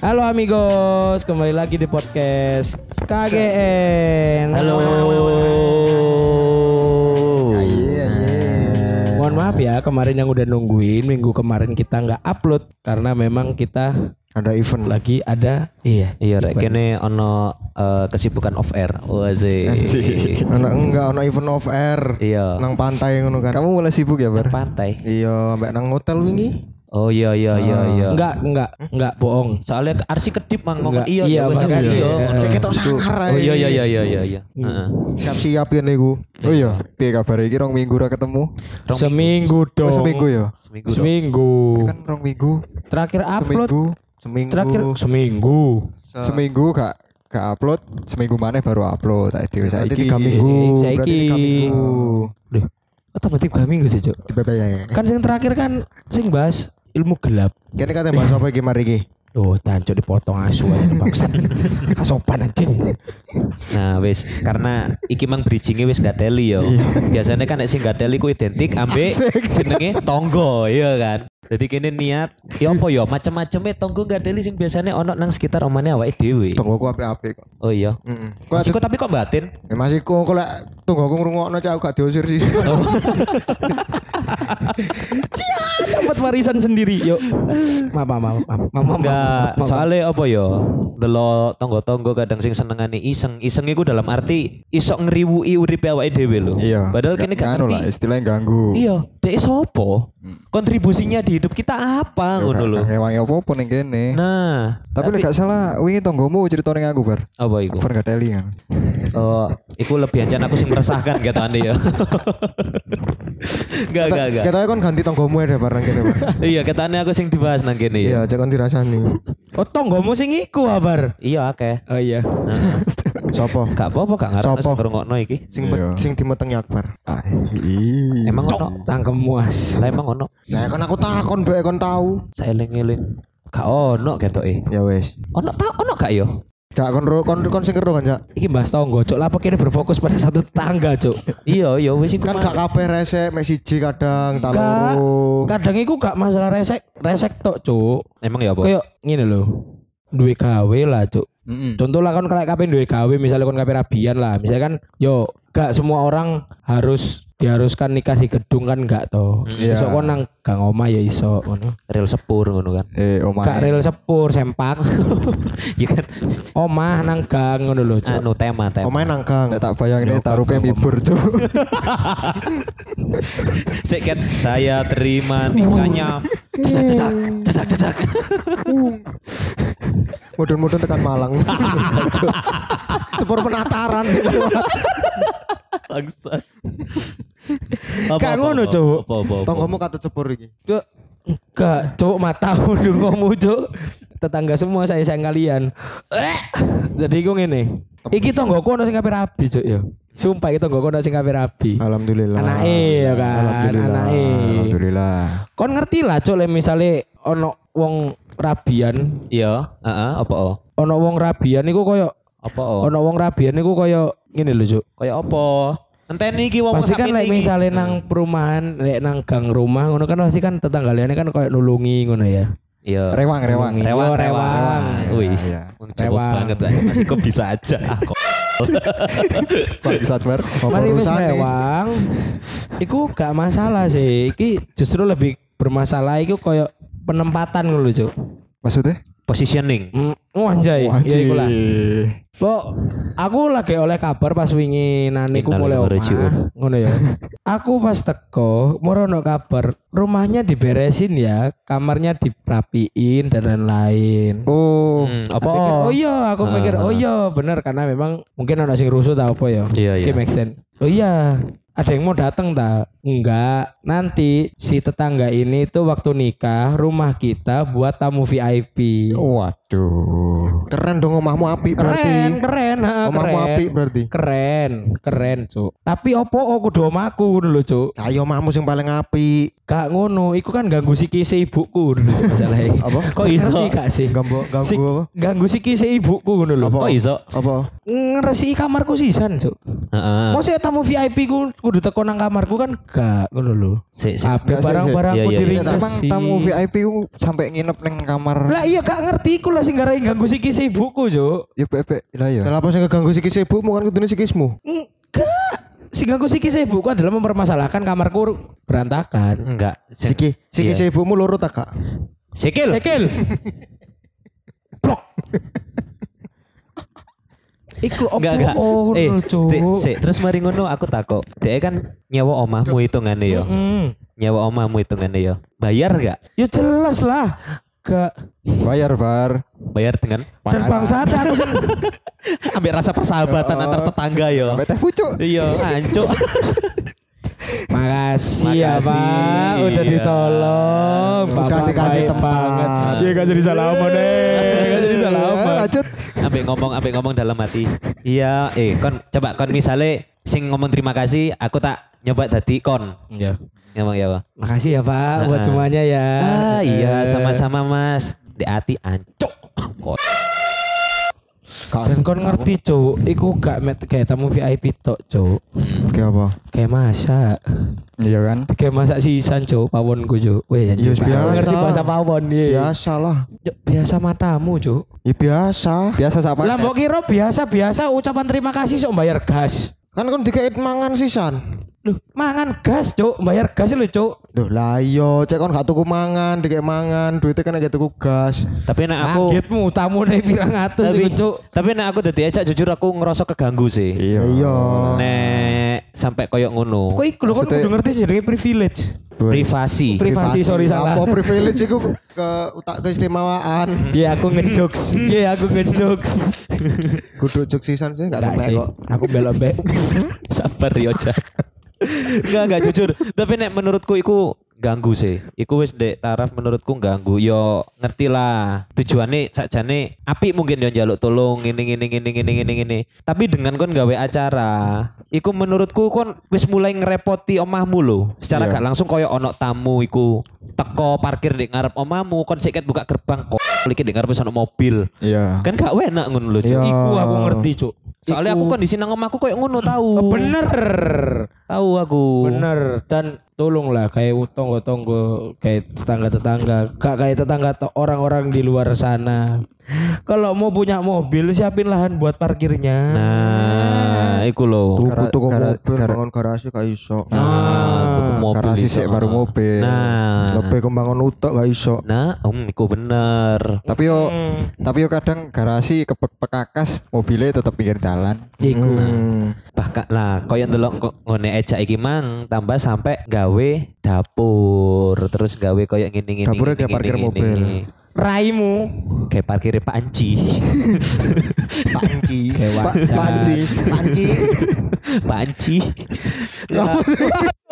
Halo amigos, kembali lagi di podcast KGN. Halo. Mohon maaf ya kemarin yang udah nungguin minggu kemarin kita nggak upload karena memang kita Ada event lagi ada iya Iya, rek kene ono eh, kesibukan off air. Wazi. Anak enggak ono event off air. Iya. Nang pantai ngono kan. Kamu mulai sibuk ya, Bar? Pantai. Iya, mbak nang hotel wingi. Oh iya iya iya iya. Enggak enggak enggak bohong. Soalnya arsi kedip mang Enggak, ngomong iya iya, iya makanya. iya. Iya. ngono. Cek ketok sangar. Oh iya iya iya iya iya iya. Heeh. Siap-siap ya niku. Oh iya, piye kabar iki rong minggu ra ketemu? Rong Seminggu Oh, dong. seminggu ya? Seminggu. Kan rong minggu. Terakhir upload Seminggu. Seminggu. terakhir seminggu. Se- Seminggu gak gak upload, seminggu mana baru upload. Berarti saiki. tiga minggu. Saiki. Berarti tiga minggu. Deh. Atau berarti tiga minggu sih, Cuk. Di BBM. Kan yang terakhir kan sing bahas ilmu gelap. Kene kate bahas apa iki mari iki? Loh, tancuk dipotong asu aja bangsat. Kasopan anjing. Nah, wis karena iki mang bridgingnya wis gak teli yo. Biasanya kan nek sing gak teli ku identik ambek jenenge tonggo, iya kan. Jadi kene niat, ya apa yo macem-maceme tonggo gak teli sing biasanya ono nang sekitar omane awake dhewe. Tunggu aku apik-apik kok. Oh iya. Heeh. Masih kok tapi kok batin? Ya masih kok kok lek tunggu aku ngrungokno cak gak diusir sih. Dapat warisan sendiri, yuk. Maaf, maaf, maaf, maaf, maaf, maaf, Enggak, maaf, maaf. soalnya apa yo? Delok tonggo-tonggo kadang sing senengane iseng. Iseng iku dalam arti iso ngriwuki uripe awake dhewe lho. Iya. Padahal kene gak anu ngerti. istilahnya ganggu. Iya, dek sopo? Kontribusinya di hidup kita apa ngono lho. Ngewangi apa-apa ning kene. Nah, Tapi lek gak salah wingi tonggomu cerita ning aku, Bar. apa iku? Bar gak teli kan. Oh, iku lebih ancen aku sing meresahkan kata ande ya. Enggak, enggak, enggak. Katanya kon ganti tonggomu ya barang kene. Bar. Iya, ketane aku sing dibahas nang kene ya. Iya, cek kon dirasani. Oh, tonggomu sing iku abar. Iya, akeh. Oh iya. Sopo? Gak apa-apa, gak ngarep Sopo? sing ngrungokno iki. Sing Iya. sing dimeteng Akbar. Ah, ii. Emang ono? Cangkemmu as. Lah emang ono. Lah kan aku takon bae kon tahu. Saeling-eling. Gak ono ketoke. Ya wes. Ono tak ono gak yo? Cak kon ro- kon kon sing kero kan, Cak? Iki bahas tonggo, Cuk. Lah apa kene berfokus pada satu tetangga, Cuk? Iya, iya wis iku. Kan gak kabeh resek mek siji kadang tak Gak. loro. Kadang iku gak masalah resek, resek tok, Cuk. Emang ya apa? Kayak ngene lho. Duwe gawe lah, Cuk. Mm-mm. Contoh lah kan kalau kabeh duwe gawe misalnya kon kabeh rabian lah. Misalnya kan yo gak semua orang harus diharuskan nikah di gedung kan gak toh. Iya. Iso kon nang gang omah ya iso ngono. Real sepur ngono kan. Eh, omah. Gak rel sepur sempak. Iya kan. omah nang gang ngono lho. Anu tema tema. Omae nang gang. Nek tak bayangin taruhnya mibur tuh. Sik kan saya terima nikahnya. Cedak cedak cedak cedak. Mudun-mudun tekan Malang. Sepur penataran sih. Bangsat. Gak ngono, apa. Tonggomu katut sepur iki. Cuk. Gak, Cuk, matamu dungomu, Cuk. Tetangga semua saya sayang kalian. Eh. Jadi iku ngene. Iki tonggoku ono sing kabeh rabi, Cuk ya. Sumpah iki tonggoku ono sing kabeh rabi. Alhamdulillah. Anake ya kan, Alhamdulillah. anake. Alhamdulillah. Kon ngerti lah cuk lek misale ono wong rabian, Iya, heeh, apa oh? ono wong rabian iku koyo Apa oh? ono wong rabian iku koyo ngene lho cuk. Kayak apa? Enteni iki wong Pasti kan lek iki. misale nang perumahan, lek nang gang rumah ngono kan pasti kan tetangga liane kan koyo nulungi ngono ya. Iya. Rewang, rewang. Iya, Rewang, rewang. rewang. Wis, Iya, wong Rewang. Banget lah. Masih kok bisa aja. Ah, kok. Bangsat, Bar. Mari wis rewang. Iku gak masalah sih. Iki justru lebih bermasalah iku koyo penempatan ngono lho cuk. Maksudnya? Positioning. Mm, oh anjay, ya iku lah. Bo, aku lagi oleh kabar pas wingi naniku Innalillahi mulai omah, ngono ya. aku pas teko, morono kabar, rumahnya diberesin ya, kamarnya dirapiin dan lain-lain. Oh. Hmm, apa? mikir, oh? oh iya, aku Ah, mikir, ah. oh iya, bener karena memang mungkin ada sing rusuh tau apa ya. Iya, Oke, iya. make sense. Oh iya, ada yang mau datang tak? Enggak. Nanti si tetangga ini tuh waktu nikah rumah kita buat tamu VIP. Waduh. Keren dong omahmu api berarti. Keren, keren, ha, Omahmu keren. api berarti. Keren, keren, Cuk. Tapi opo aku kudu omahku lho, Cuk. Ayo omahmu sing paling api. Gak ngono, iku kan ganggu sikise ibuku dulu masalahnya. Apa? Kok iso? Gak sih? Ganggu Si- ganggu apa? ganggu sikise ibuku ngono lho. Apa? Kok iso? Apa? Ngeresi kamarku sisan, Cuk. Heeh. Mau tamu VIP ku kudu teko nang kamarku kan gak ngono lho. Sik, sik. Sih, barang-barangku Iya, iya, iya. diringkes. Emang tamu VIP ku sampai nginep neng kamar. Lah iya gak ngerti iku lah sing garai ganggu sikise ibuku, Cuk. Ya bebek lah ya. Kenapa sing keganggu sikis ibumu kan kudune sikismu? Enggak. Sing ganggu sikise ibuku adalah mempermasalahkan kamarku berantakan. Enggak. Siki, sikis Iya. ibumu loro tak kak? Sikil. Sekil. Blok. Iku opo? Enggak enggak. Oh, eh, sik, terus mari ngono aku takok. Dek kan nyewa omahmu hitungane yo. Mm. Nyewa omahmu hitungane yo. Bayar enggak? Ya jelas lah. Gak Bayar bar. Bayar dengan dan bangsat aku sing ambil rasa persahabatan antar tetangga yo. Sampai teh pucuk. Iya, ancuk. Makasih ya Makasih, Pak Udah iya. ditolong Udah Bapak dikasih tempat. Iya gak jadi salaman deh Ambek ngomong, ambek ngomong dalam hati. Iya, eh kon coba kon misale sing ngomong terima kasih, aku tak nyoba dadi kon. Iya Ngomong ya, Pak. Makasih ya Pak Buat semuanya ya Ah, iya, sama-sama Mas. Di hati ancuk. Dan kon ngerti cuk Iku gak met kayak tamu VIP tok cuk Kayak apa? Kayak masak Iya kan? Kayak masak sisan cuk Pawonku cuk Weh Ya, biasa. Ngerti bahasa pawon ya Biasa lah. Biasa matamu cuk Ya biasa. Biasa siapa? Lah mbok kira biasa-biasa ucapan terima kasih sok bayar gas Kan kon dikait mangan sisan. Loh, mangan gas, Cuk. Bayar gas lho, Cuk. Duh lah iya, cek kon gak tuku mangan, dikait mangan, duitnya kan gak tuku gas. Tapi nek aku Kagetmu tamu nih pirang atus tapi, iku, Cuk. tapi nek aku dadi ejak jujur aku ngerasa keganggu sih. Iya. Iya. Nek sampai koyok ngono. Kok iku lho kon kudu ngerti jenenge privilege. Privasi. Privasi, sorry salah. Apa privilege iku ke utak keistimewaan. Iya, aku ngejokes. Iya, aku ngejokes. Kudu juk sisan sih gak Enggak ada kok. Aku belok be. Sabar yo, Cak. Enggak, enggak jujur. Tapi nek menurutku iku ganggu sih. Iku wis dek taraf menurutku ganggu. Yo ngerti lah. Tujuannya sakjane api mungkin yo njaluk tolong ngene ngene ngene ngene ngene ngene. Tapi dengan kon gawe acara, iku menurutku kon wis mulai ngerepoti omahmu lho. Secara Iya. gak langsung koyo ono tamu iku teko parkir di ngarep omahmu, kon siket buka gerbang kok iki di ngarep sono mobil. Iya. Kan gak enak ngono lho, Cuk. Iya. Iku aku ngerti, Cuk. Soalnya aku Iku- kondisi nang omahku koyo ngono tahu. bener. Tahu aku. Bener dan tolonglah kayak tonggo-tonggo kayak tetangga-tetangga gak kayak tetangga orang-orang di luar sana kalau mau punya mobil siapin lahan buat parkirnya Nah, iku lho. Tuku tuku mobil, bangun garasi gak iso. Nah, tuku mobil Garasi sik baru mobil. Nah, Lebih kembangun utok gak iso. nah, om iku bener. Tapi yo Hmm. tapi yo kadang garasi kepek pekakas mobilnya tetap pinggir jalan. iku Hmm. Bahkan lah, koyo ndelok kok ngene ejak iki mang tambah sampai gawe dapur, terus gawe koyo ngene ngene. Dapurnya ngene, kayak parkir mobil. raimu Kayak parkir Pak Anci. Panci. Kayak Pa- wajar. Panci. Panci.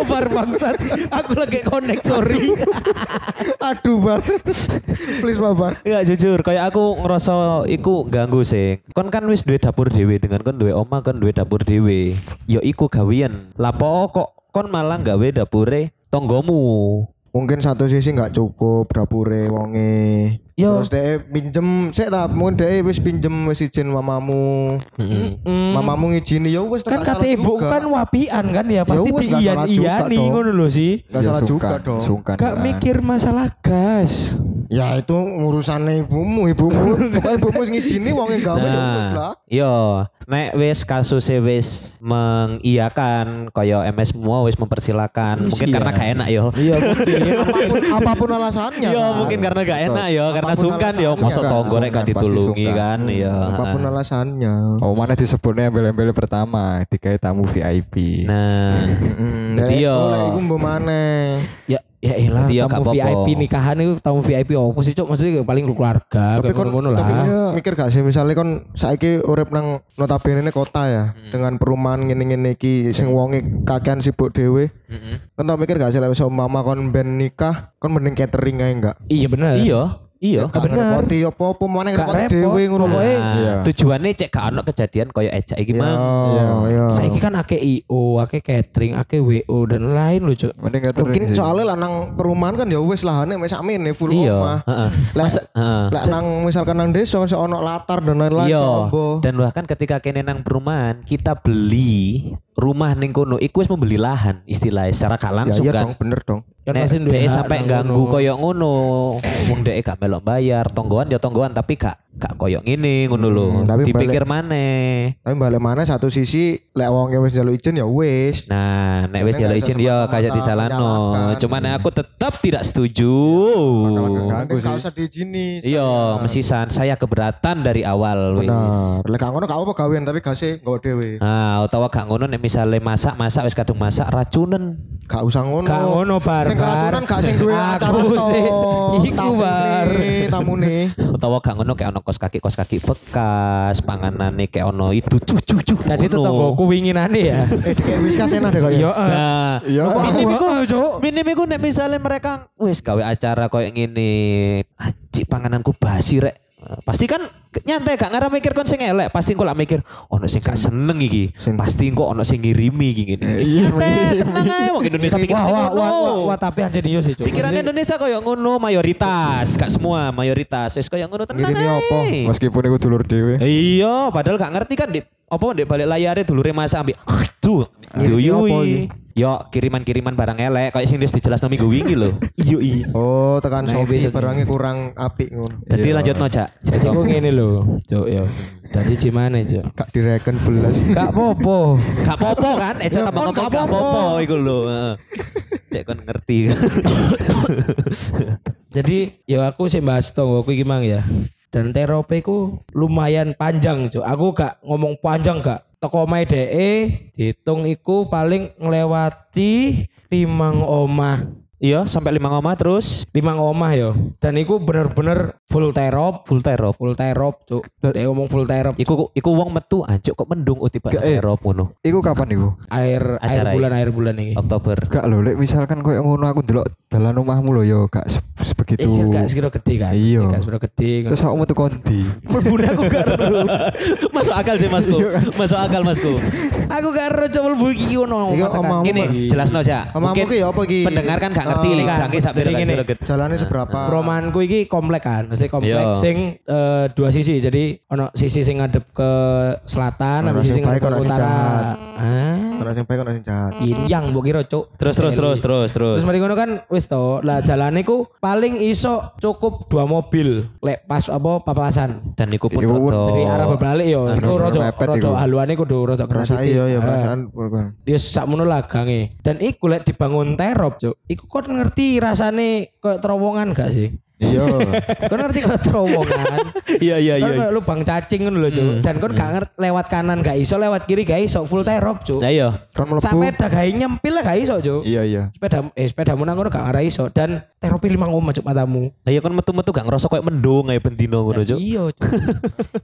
Bar bangsat aku lagi connect sorry Aduh bar. Please babar. Enggak jujur, kayak aku ngerasa iku ganggu sih. Kon kan wis duwe dapur dhewe dengan kon duwe oma kon duwe dapur dhewe. Yo iku gawean. Lapo kok kon malah gawe dapure tonggomu. Mungkin satu sisi nggak cukup dapure wonge. Yo. Terus dia pinjem, saya tak mungkin dia wis pinjem wis izin mamamu. Heeh. Mamamu ngizini ya wis kan nggak kata ibu juga. kan wapian kan ya pasti wes, nggak iyan iyani dong. ngono lho sih Gak salah juga dong. Sungkan. gak kan. mikir masalah gas Ya itu urusannya ibumu, ibumu. Pokoknya ibumu wis ngizini wonge gawe ya wis lah. Nah, yo, nek wis kasusnya wis mengiyakan kaya MS semua wis mempersilakan. Mungkin Iya. karena gak enak yo. iya mungkin apa pun, apa pun alasannya. Yo, kan. mungkin karena gak enak yo, karena sungkan yo. Mosok kan. tonggo nek gak ditulungi kan, yo. Apa pun alasannya. Oh mana disebutnya embel-embel pertama dikai tamu VIP. Nah, yo. Oleh iku mbok maneh. ya ya elah Berarti ya tamu. VIP nikahan itu tamu VIP opo sih cok maksudnya paling keluarga Tapi kon ngono tapi lah kon mikir gak sih misalnya kon saiki urip nang notabene ini kota ya dengan perumahan ngene-ngene iki sing wonge kakean sibuk dhewe. Kon tau mikir gak sih lek iso mama kon ben nikah kon mending catering ae enggak? iya bener iya. Iya, Gak bener. ngerepoti apa-apa mana Gak ngerepoti repot, dhewe ngono. pokoknya Nah, Iya. tujuannya cek gak ono kejadian koyo ejak iki Iya, mang. iya. Saiki kan ake IO, ake catering, ake WO dan lain lho, Cuk. Catering Mungkin soalnya lanang perumahan kan ya wis lahane wis sakmene full Iya, omah. heeh. lek nang misalkan nang desa ono latar dan lain-lain Iya. Dan bahkan ketika kene nang perumahan, kita beli rumah ning kono iku wis membeli lahan istilahnya secara gak Ya langsung iya kan. dong, bener dong. Kan Nek dhek sampai ganggu kono. koyo ngono, wong dhek gak melok bayar, tonggoan ya tonggoan tapi gak gak koyo ngene ngono lho. Hmm, tapi Dipikir maneh. Tapi balik mana satu sisi lek wong wis njaluk izin ya wis. Nah, nek wis Tapi jaluk nggak izin ya kayak disalahno. menyalahkan. Cuman nek aku tetap tidak setuju. Gak sih. usah diizini. Iya, mesisan saya keberatan dari awal wis. Benar. Lek gak ngono gak apa gawean tapi gak sih nggo dhewe. Nah, utawa gak ngono nek misale masak masak wis kadung masak racunen. Gak usah ngono. Gak ngono, Bar. Sing keracunan gak sing duwe Aku acara sih. toh. Iku, Bar. Tamune. Utawa gak ngono kayak ono kos kaki kos kaki bekas, panganane kayak ono itu cucu cucu. Tadi tetanggaku winginane ya. Eh kayak wis kasena deh kok Iya, ya. eh. Nah, Iya. minim iku Heeh, Cuk. minim iku nek misale mereka wis gawe acara koyo ngene, anjing pangananku basi rek. Eh, Pasti kan nyantai gak ngarep mikir kon sing elek, pasti engko lak mikir ono sing gak seneng iki. Pasti engko ono sing ngirimi iki ngene. Iya, Nyantai, tenang ae wong Indonesia pikirannya wah, wah, wah, wah, tapi anjir iya sih. Pikiran Indonesia koyo ngono mayoritas, gak semua mayoritas. Wis koyo ngono tenang ae. Meskipun iku dulur dhewe. Iya, padahal gak ngerti kan apa di balik layarnya dulure masa ambil tuh iki? Yo kiriman-kiriman barang elek kayak sing wis dijelasno minggu wingi lho. Iya iya. Oh, tekan Nah, Shopee episode barangnya kurang apik ngono. Jadi lanjut no, Cak. Jadi aku ngene lho, Cuk, yo. Jadi gimana, Cuk? Gak direken belas. Gak popo. Gak popo kan? Eh Ya, tambah ngomong gak popo iku lho. heeh. Cek kon ngerti. Jadi ya aku sih bahas tonggoku iki mang ya. Dan terope ku lumayan panjang, Cuk. Aku gak ngomong panjang gak. Teko omahe DE dihitung iku paling ngelewati limang omah. Iya, sampai lima ngomah terus Limang omah yo. Dan iku bener-bener full terop, full terop. full terop, Cuk. Dia ngomong full terop. Iku iku wong metu anjuk kok mendung oh tiba Gak, eh. terop ngono. Iku kapan iku? Air air Acara bulan air bulan ini. Oktober. Gak lho, lek misalkan koyo ngono aku ndelok dalan omahmu lho yo gak se- sebegitu. Eh, gak sekira gede kan? Iya. Gak sekira gede. Terus aku metu kondi. Melbun aku gak ero. Masuk akal sih Masku. Masuk akal Masku. Aku gak ero coba melbu iki ngono. Iki Katakan. omahmu, Gini, Gini, jelas no aja. Omahmu ki ya apa ki? pendengar kan gak ngerti Eh, link kan. sak pira. Jalannya seberapa? Perumahanku iki komplek kan, mesti komplek Iya. sing eh, dua sisi. Jadi ono sisi sing ngadep ke selatan, Ono sisi sing ngadep baik, ke utara. Ah, Ono sing baik ono sing jahat. yin yang mbok kira, Cuk. Terus terus terus terus terus. Terus mari ngono kan wis to. Lah jalane ku paling iso cukup dua mobil lek pas apa papasan. Dan iku pun Iku rada- Dari arah berbalik yo. Iku bener-bener rada mepet rada iku. haluane kudu rada keras. Iya ya Ah. perasaan. Ya sakmono lah gange. Dan iku lek dibangun terop, Cuk. Iku kon ngerti rasane koyo terowongan gak sih? Iya. kon ngerti koyo terowongan. Iya iya Kan iya. lubang cacing ngono lho, Cuk. Dan kon gak ngerti lewat kanan gak iso, lewat kiri gak iso, full terop, Cuk. Nah iya. Kan dah gawe nyempil lah gak iso, Cuk. Iya iya. Sepeda eh sepedamu nang ngono gak arah iso dan teropi lima omah Cuk matamu. Nah iya kan metu-metu gak ngerasa kayak mendung kayak bendino ngono, Cuk. Iya, Cuk.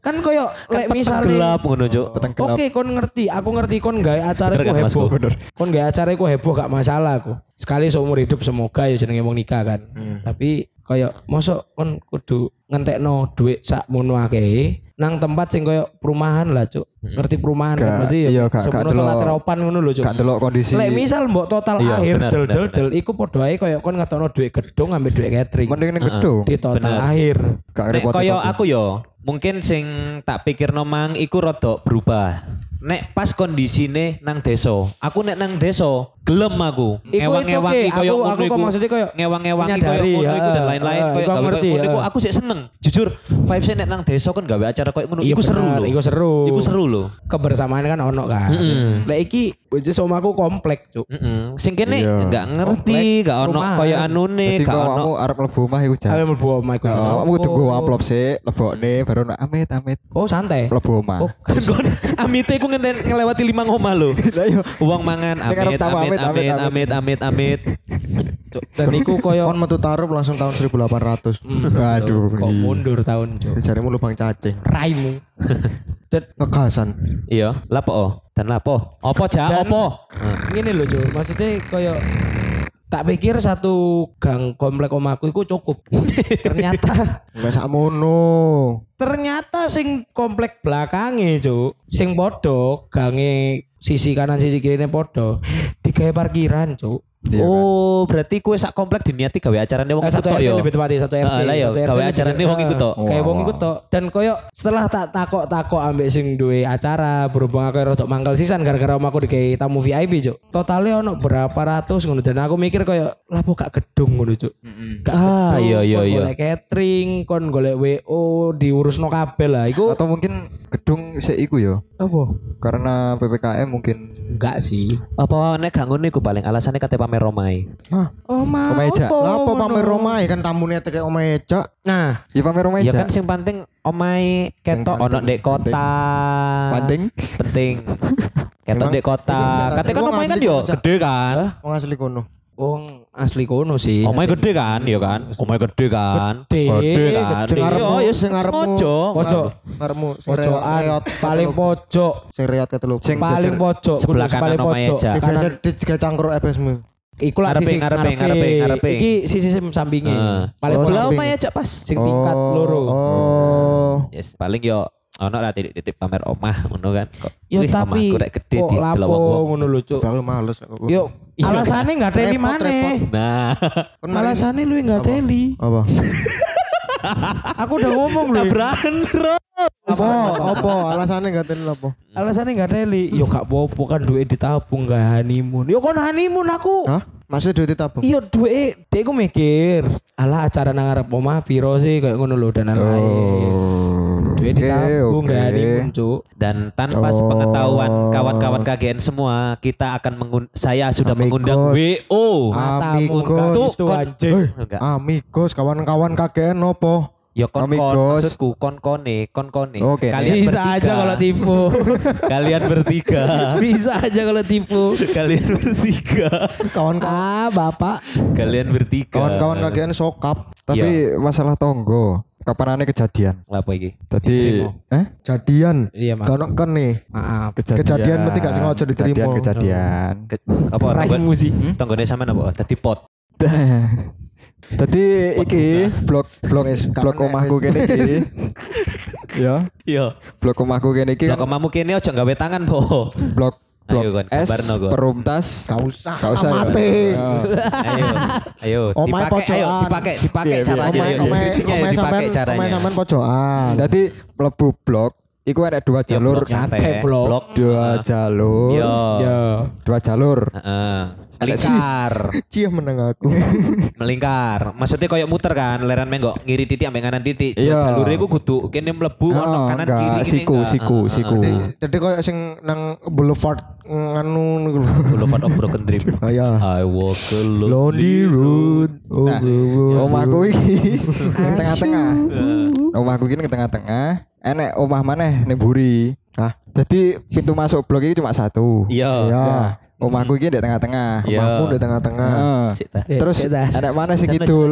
kan koyo lek Peteng misalnya gelap ngono, Cuk. Peteng gelap. Oke, kon ngerti. Aku ngerti kon gawe acara kan, Mas, heboh. Ko? Kon gawe acara iku heboh gak masalah aku. Sekali seumur hidup semoga ya jenenge wong nikah kan. Hmm. Tapi koyo mosok kon kudu ngentekno duit sak mono akeh nang tempat sing koyo perumahan lah, Cuk. Ngerti perumahan Gak- kan mesti ya. iya, semono tata teropan ngono lho, Cuk. Gak delok kondisi. Lek misal mbok total Iya, akhir del del del iku padha ae koyo kon ngetokno duit gedung ambil duit catering. Mending ning gedung. Di total akhir. Gak repot. koyo aku yo, mungkin sing tak pikir mang iku rada berubah. Nek pas kondisine nang desa, aku nek nang desa gelem aku. Ngewang-ngewangi okay. koyo Aku- ngono aku iku. maksudnya koyo ngewang-ngewangi koyo ngono iku dan ya. lain-lain Ah, koyo aku gawe ngerti, koyo ngono iku ah. aku sih seneng. Jujur, vibes nek nang desa kan gawe acara koyo ngono Iya iku seru lho. iku seru. Iku seru lho. Kebersamaan kan ono kan. Mm-mm. Lek iki wis omaku komplek, Cuk. Heeh. Sing kene gak ngerti, Komplek, gak ono koyo anune, gak ono. kamu arep mlebu omah iku jan. Ayo mlebu omah iku. Kamu kudu nggo amplop sik, lebokne baru nak amit amit Oh, santai. mlebu omah. Oh, amite ngenten ngelewati lima ngomah lho. Lah yo. Uang mangan amit amit amit, amit amit, amit. Dan iku koyo Kon metu taruh langsung tahun 1800. Waduh. kok mundur tahun. Jarimu lubang cacing. Raimu. Dan Ngegasan. Iya, lapo oh. dan lapo. Apa ja apa? ngene lho, Cuk. Maksudnya koyo Tak pikir satu gang komplek omaku itu cukup. ternyata Wes sakmono. ternyata sing komplek belakangnya cuk sing podo gange sisi kanan sisi kiri podo digawe parkiran cuk Iya kan? Oh, berarti kue sak komplek diniati gawe acarane wong Eh, satu tok RT yo. lebih tepatnya satu RT Ah, lah yo, satu RT gawe acarane wong iku tok. kayak wong Wah, iku tok dan koyo setelah tak takok takok ambek sing duwe acara berhubung aku rotok mangkal sisan gara-gara omaku dikai tamu VIP cuk totalnya ono berapa ratus ngono dan aku mikir koyo lapo gak gedung ngono cuk gak Ah, iya, iya, kon iya. golek catering kon golek WO diurusno kabel lah iku Atau mungkin gedung sik iku yo. apa Karena PPKM mungkin enggak sih Apa nek gak ngono iku paling alasannya kate pamer romai. oh ma Omahe Jak. Lah apa ngono? pamer omahe kan tamune teke omahe Cak. nah ya pamer rumah Ya kan sing penting omahe ketok ono ndek kota. Penting. Penting. Ketok ndek kota. Kate kan omahe kan yo gede kan. Wong asli kono. Wong asli kono sih Omahe gede kan, ya kan? Omahe gede kan. Gede, kan. Sing ngarepmu, Iya, ya sing ngarepmu. Pojok. Ngarepmu pojokan reot paling pojok sing reot ketelu. Sing paling pojok sebelah kanan paling omahe pojok Jak. Sing kanan biasa digawe cangkruk ebesmu. iku lah sisi ngarepe, ngarepe, ngarepe. iki sisi sampinge paling Oh, pojok omahe aja pas. sing tingkat loro Oh. Yes, paling yo ono lah titik-titik pamer omah ngono kan. Kok yo wih, tapi omahku rek gede kok di sebelah lapo ngono lho cuk Bakal males aku. yo alasannya enggak teli mana. Nah, alasannya lu enggak teli apa? aku udah ngomong lho Apa? Apa? Alasannya gak teli apa? alasannya enggak teli yo gak popo kan duit ditabung gak honeymoon yo kon honeymoon aku Hah? Masih duit ditabung? Iya duit, dia gue mikir, ala acara nang ngarep omah piro sih kayak ngono lho dan lain-lain. Duit Oke, ditabung gak honeymoon cuk. dan tanpa Oh. sepengetahuan kawan-kawan KGN semua, kita akan mengun saya sudah Amigos. mengundang WO. Amigos. Tuh, kon- anjing. Enggak. Amigos, kawan-kawan KGN opo? Ya kon kon Amigos. maksudku kon kone, kon kone. Oke, Kalian Bisa bertiga. aja kalau tipu. Kalian bertiga. Bisa aja kalau tipu. Kalian bertiga. Kawan-kawan Ah, Bapak. Kalian bertiga. kawan-kawan KGN sokap. Tapi masalah tonggo, kapan aneh kejadian? Apa iki? Tadi eh Jadian. Iya, Mak. Kono kan nih. Maaf. Kejadian mesti gak sengaja diterima. Kejadian, kejadian. Ke- apa tonggo, Raimu sih. tonggone sampean apa? Tadi pot. Tadi iki blok blok blok omahku kene iki. ya, Iya. blok omahku kene iki Lah kan kemamu kene aja gawe tangan, Po. blok blok Ayo, S Gon. perumtas. Gak usah. Gak usah. ya. Amate. Ya. Ayo, ayo, Omahe dipakai, ayo, pojokan. dipakai, dipakai Iya, iya. caranya, Omae ayo, omae deskripsinya, ayo, omae dipakai sampean caranya. omae sampean pojokan. Dadi mlebu blok iku ada dua Ya, jalur, blok santai, santai, blok. blok. dua jalur, Yo. Ya. dua jalur. Heeh. Ada Melingkar, Cia meneng aku. melingkar. Maksudnya koyo muter kan, leran menggok ngiri titik ambek kanan titik. Jalure iku kudu kene mlebu ono Oh, kanan enggak, kiri kene siku, siku, siku. Jadi koyo sing nang Boulevard nganu. Boulevard of Broken Dream. Oh iya. I walk a Lonely road. Oh, Nah, oh, oh, Omahku iki tengah-tengah. Omahku iki ning tengah-tengah. Enek omah maneh ning buri. Hah? Jadi pintu masuk blok iki cuma satu. Iya. Ya. Omahku iki di tengah-tengah. Iya. Omahku di tengah-tengah. Heeh. Terus enek mana Jarno, kidul.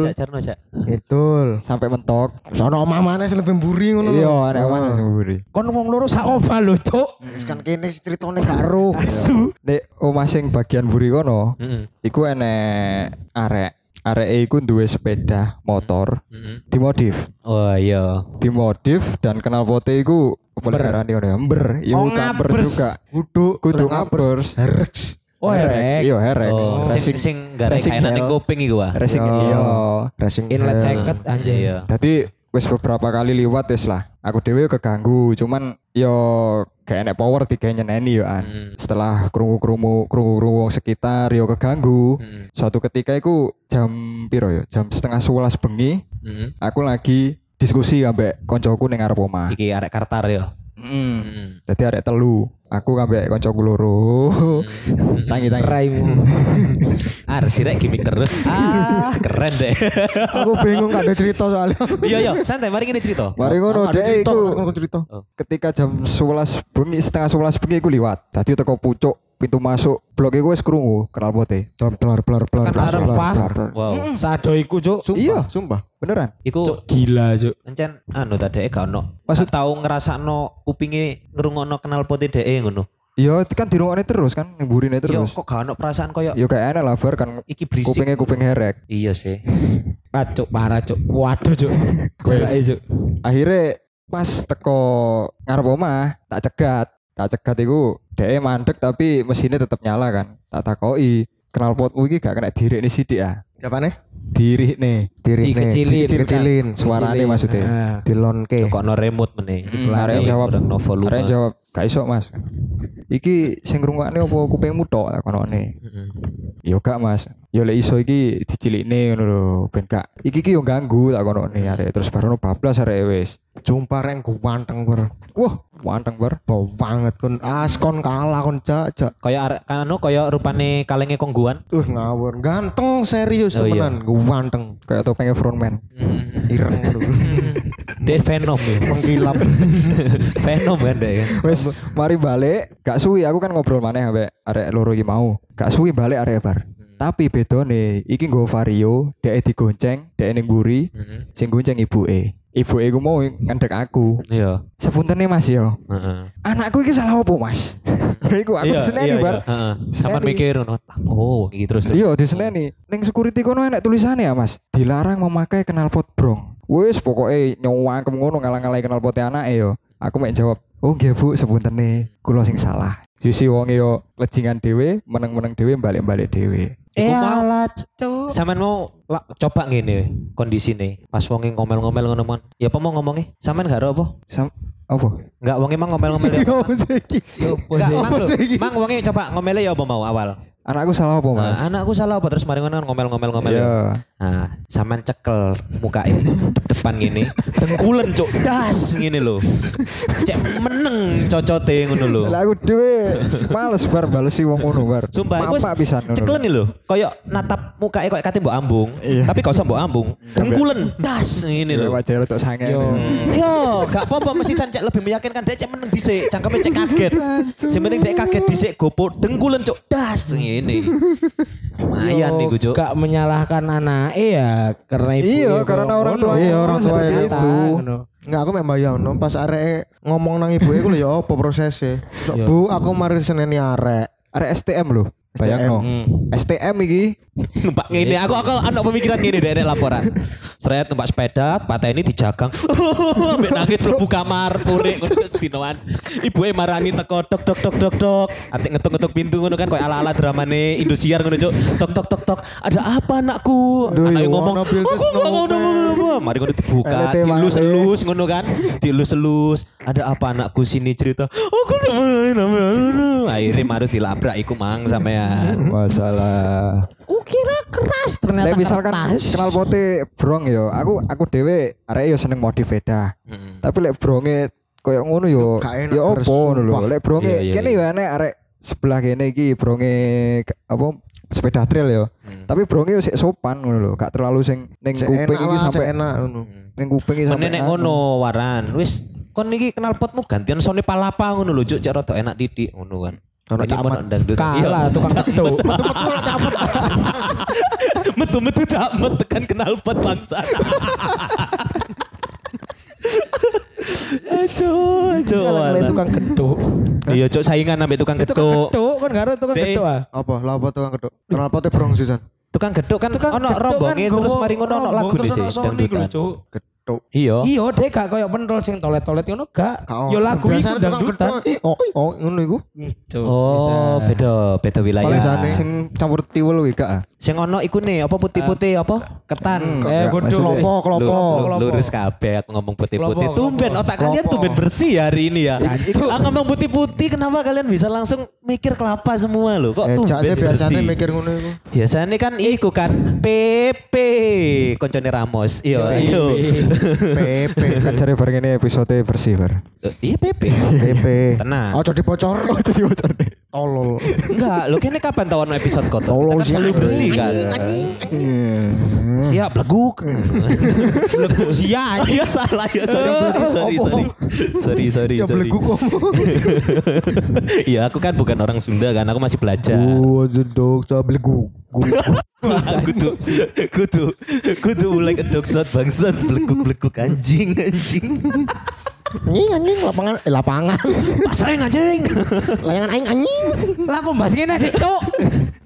Betul. sampai mentok. Sono omah mana sing lebih mburi ngono. Iya, enek omah sing buri. Kon wong loro sak omah lho, Cuk. Wis kan kene critane karo. Asu. Nek omah sing bagian buri kono, iku enek arek. Arek iku duwe sepeda motor Heeh. dimodif. Oh iya. Dimodif dan knalpote iku peliharaane ngono ya. Ember, ya Oh, ngabers. juga. Kudu Kudu ngabers. Herex. Oh, Herek. Iya, Herex. Oh, Racing sing gara racing kainan ning hell. kuping iku racing iya. Racing Inlet ceket. Iya. Jadi wis beberapa kali liwat wis lah. Aku dhewe keganggu, cuman yo gak enek power tiga nyeneni yo an. Hmm. Setelah krungu-krungu krungu-krungu sekitar yo keganggu. Heeh. Suatu ketika iku jam piro yo? Jam setengah sebelas bengi, Heeh. aku lagi diskusi ambek koncoku ning ngarep omah. Iki arek kartar ya. Hmm. Heeh. Dadi arek telu. Aku ambek koncoku loro. Tangi-tangi. Raimu. Ah, resi rek gimmick terus. Ah, keren deh. Aku bingung gak ada cerita soalnya. Iya, iya, santai, mari kita cerita. Mari ngono Ada dek cerita, iku aku cerita. ketika jam 11 bengi setengah 11 bengi iku liwat. Dadi teko pucuk pintu masuk blok iku wis krungu kenal Kan blar arep, blar, Pak. blar, blar. Wow. Sado iku, Cuk. Iya. sumpah. Beneran? Iku Cuk gila, Cuk. encen anu tadi gak ono. Maksud- ngerasakno kupinge ngrungokno kenal poti dhek ngono. Yo kan dirungokne terus kan ngburine Yo terus. kok gak ono perasaan koyo Yo kayak enak lah bar kan iki berisik. kupingnya kuping herek. Iya sih. Ah, cuk, parah cuk. Waduh cuk. Jalake cuk. Akhirnya pas teko ngarep omah tak cegat. Tak cegat iku dhek mandek tapi mesinnya tetap nyala kan. Tak takoki kenal potmu iki gak kena dirik nih sidik ya. Siapa nih? Dirik nih. Diri Dikecilin. Dikecilin. Suarane maksudnya. Ah. Dilonke. Kok no remote meneh. Hmm, arek jawab. Kurang no volume. Arek jawab gak iso Mas. Iki sing ngrungokne apa kupingmu tok konone. Heeh. Yo gak Mas. Yo lek iso iki dicilikne ngono lho ben gak. Iki ki yo ganggu tak konone arek terus barono bablas arek wis. Jumpa reng ganteng ber. Wah, wanteng bar. Bau banget kon. Askon kalah kon jak jak. Kaya arek kan anu kaya rupane kalenge kongguan. Uh ngawur. Ganteng serius Oh, iya. temenan. Ganteng. Kayak topengnya frontman. Ireng dulu. Dia Venom ya. Menggilap. Venom kan dia kan. Wes, mari balik. Gak suwi aku kan ngobrol maneh ambek arek loro iki mau. Gak suwi balik arek bar. Tapi bedone iki nggo vario, dhek digonceng, dhek ning mburi, sing gonceng ibuke. Ibuke ku mau ngendek aku. Iya. Sepuntene Mas yo. Heeh. Anakku iki salah opo Mas? Iku aku diseneni bar. Heeh. Sama Seneni. mikir ngono. Oh, iki terus terus. Iya diseneni. Ning security kono enak tulisannya ya Mas. Dilarang memakai knalpot brong. Wis pokoknya nyowangkem ngono ngalang-alangi knalpote anake yo. Aku mek jawab, "Oh nggih Bu, sepuntene kula sing salah." Yusi wong yo lejingan dhewe, meneng-meneng dhewe balik-balik dhewe. Eh alat cuk. Sampean mau la- coba ngene kondisi nih. Pas wonge ngomel-ngomel ngono mon. Ya apa mau ngomongnya? Sampean gak apa? Sam apa? Enggak wonge mang ngomel-ngomel ya. Yo siki. Enggak, mang, lho. mang wonge coba ngomele ya apa mau awal. Anakku salah apa, Nah, Mas? anakku salah apa terus mari ngono ngomel-ngomel-ngomel. ya. Iya. Nah, sampean cekel mukae depan gini. Dengkulen cuk, das ngene lho. Cek meneng cocote ngono lho. Lah aku dhewe males bar balesi wong ngono bar. Sumpah, Mapak pisan ngono. Nih lho, koyo natap mukae koyo kate mbok ambung, Iya. tapi usah mbok ambung. Dengkulen das ngene lho. Ya wajar untuk sange. Yo. Yo, gak apa-apa mesti cek lebih meyakinkan dia cek meneng dhisik, cangkeme cek kaget. Sing penting dia kaget dhisik gopo dengkulen cuk das ngene. Lumayan niku cuk. Gak menyalahkan anak ya karena ibu. Iya, karena orang tua Iya, orang tua itu. itu. Enggak aku mek bayangno pas arek ngomong nang ibuke ku lho ya apa prosesnya. Sok, Bu, aku mari seneni arek. Arek STM lho. Bayangno. STM iki Numpak ngene, aku aku ana pemikiran ngene dek laporan. Seret numpak sepeda, pateni dijagang. Mbek nangis mlebu kamar, purik ngono sedinoan. Ibuke marani teko tok tok tok tok tok. Atik ngetuk-ngetuk pintu ngono kan koyo ala-ala dramane Indosiar ngono cuk. Tok tok tok tok. Ada apa anakku? Ya ngomong, ono Bilqis "Aku nggak mau nopo, apa Mari ngono dibuka, dilus-elus ngono kan. Dilus-elus. Ada apa anakku sini cerita. Aku Akhirnya maru dilabrak iku mang sampean. Masalah. Ukira keras ternyata. Lek misalkan kertas. kenal pote brong yo, aku aku dhewe arek yo seneng modif beda. Mm. Tapi lek bronge koyo ngono yo, enak, yo opo ngono lho. Lek bronge Iya, iya, kene yo enek arek sebelah kene iki bronge apa sepeda trail yo. Hmm. Tapi bronge yo sik sopan ngono lho, gak terlalu sing ning kuping enak iki sampai enak ngono. ning kuping iki sampai Menenek ngono waran. Wis kon iki kenal potmu gantian sone palapa ngono lho, Cuk, cek rada enak didik ngono kan. Ono Ini camat. dangdut. Kalah tukang ketuk. Metu-metu camet tekan kenal pot bangsa. Aduh, aduh. Kalah waran. tukang ketuk. Iya, Cuk, saingan ambek tukang Tukang geduk. ketuk kan karo tukang ketuk ah. Apa? Lah apa tukang kedok? Kenal pote brong sisan. Tukang geduk kan Tukang ono ketuk kan rombonge terus mari ngono ono lagu lho, dangdutan. Cuk. Kedok. Iya. Iya, dek gak koyo pentol sing tolet-tolet ngono gak. Kau. Yo lagu iku dangdutan. Oh, oh ngono iku. Oh, beda, beda wilayah. Sing campur tiwul kuwi gak. Ah? Sing ono iku nih, apa putih-putih apa? Ketan. Hmm, eh, bodoh. Kelopo, kelopo. Lu- Kelopo. lurus kabeh aku ngomong putih-putih. Tumben kelopo. otak kalian Kelopo. tumben bersih hari ini ya. Jancuk. Aku ngomong putih-putih kenapa kalian bisa langsung mikir kelapa semua loh? Kok Eh, tumben biasanya mikir ngono iku. Biasanya kan iku kan PP koncone Ramos. Iya, iya. PP. Kan jare bareng ini episode bersih bar. Iya PP. PP. Tenang. Ojo dibocor. Oh jadi bocor nih. Tolol. Enggak, lo kene kapan tahu ono episode kotor? Tolong Kita kan selalu sih. bersih kan. Siap leguk. leguk siap. Iya salah ya sorry sorry sorry. Sorry sorry Siap sorry. legu kok. Iya aku kan bukan orang Sunda kan, aku masih belajar. Oh, jedok siap legu. kudu kudu kudu ulek edok sot bangsat beleguk beleguk anjing anjing Anjing anjing lapangan eh lapangan. Pasreng anjing. Layangan aing anjing. Lah pembahas ngene aja, Cuk.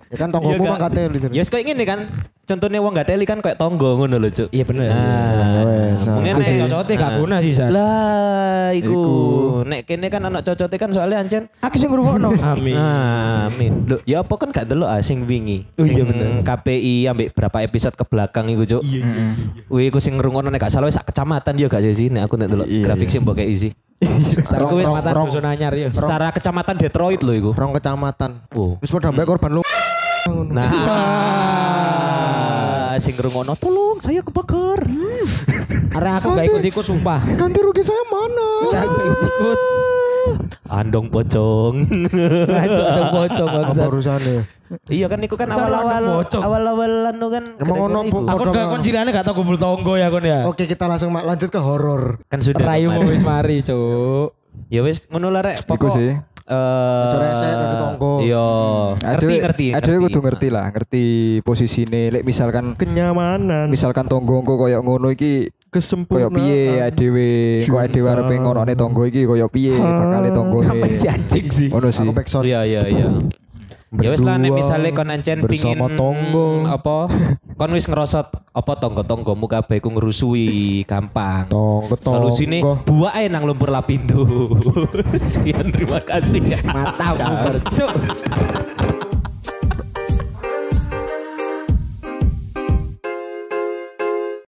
Ya kan tonggomu mah gitu. Ya wis kayak gini kan. Contohnya wong gak teli kan kayak tonggo ngono lho, Cuk. Iya bener. Nah, wes, nah. mungkin Aku sih nek- cocoknya gak guna sih, San. Lah, iku. Nek kene kan anak cocoknya kan soalnya ancen Aku sing ngrungokno. Amin. Nah, amin. Loh, ya apa kan gak delok ah sing wingi. Oh, iya bener. KPI ambek berapa episode ke belakang iku, Cuk. Iya, iya. Wih, iku sing ngrungokno nek gak salah sak kecamatan ya gak sih nek aku nek delok Iya, grafik sing mbok kei isi. Wis- kecamatan Dusun Anyar ya. Setara kecamatan Detroit lho iku. Rong kecamatan. Oh. Wis padha mbek korban lu. Nah, sing ngrungokno tolong saya kebakar. Arek aku gak ikut-ikut sumpah. Ganti rugi saya mana? Ikut. Andong pocong. Lanjut ada bocok Apa urusannya? iya kan iku kan Baru awal-awal andong pocong. awal-awalan tuh kan. Emang ono iku. Aku gak kon cilikane gak tau kumpul tonggo ya kon ya. Oke kita langsung lanjut ke horor. kan sudah. Rayu wis mari, Cuk. Ya wis ngono lah rek. Iku Pokok sih. Eh Aja resek, tapi tonggo. Iya. Ngerti ngerti. Ada kudu ngerti lah, ngerti posisine. Lek misalkan Kenyamanan. misalkan tonggo engko koyo ngono iki Kesempurnaan. koyo piye adewe kok adewe arepe ngonone tonggo iki koyo piye bakale tonggone. Apa sih anjing sih? Ngono sih. Aku backsound. Iya iya iya. Ya wis lah nek misale kon ancen pingin tonggo. mm, apa kon wis ngerosot apa tonggo-tonggomu kabeh ku ngerusui gampang. Tonggo tonggo. Solusine buah ae nang lumpur lapindo. Sekian terima kasih. Matamu, Cuk.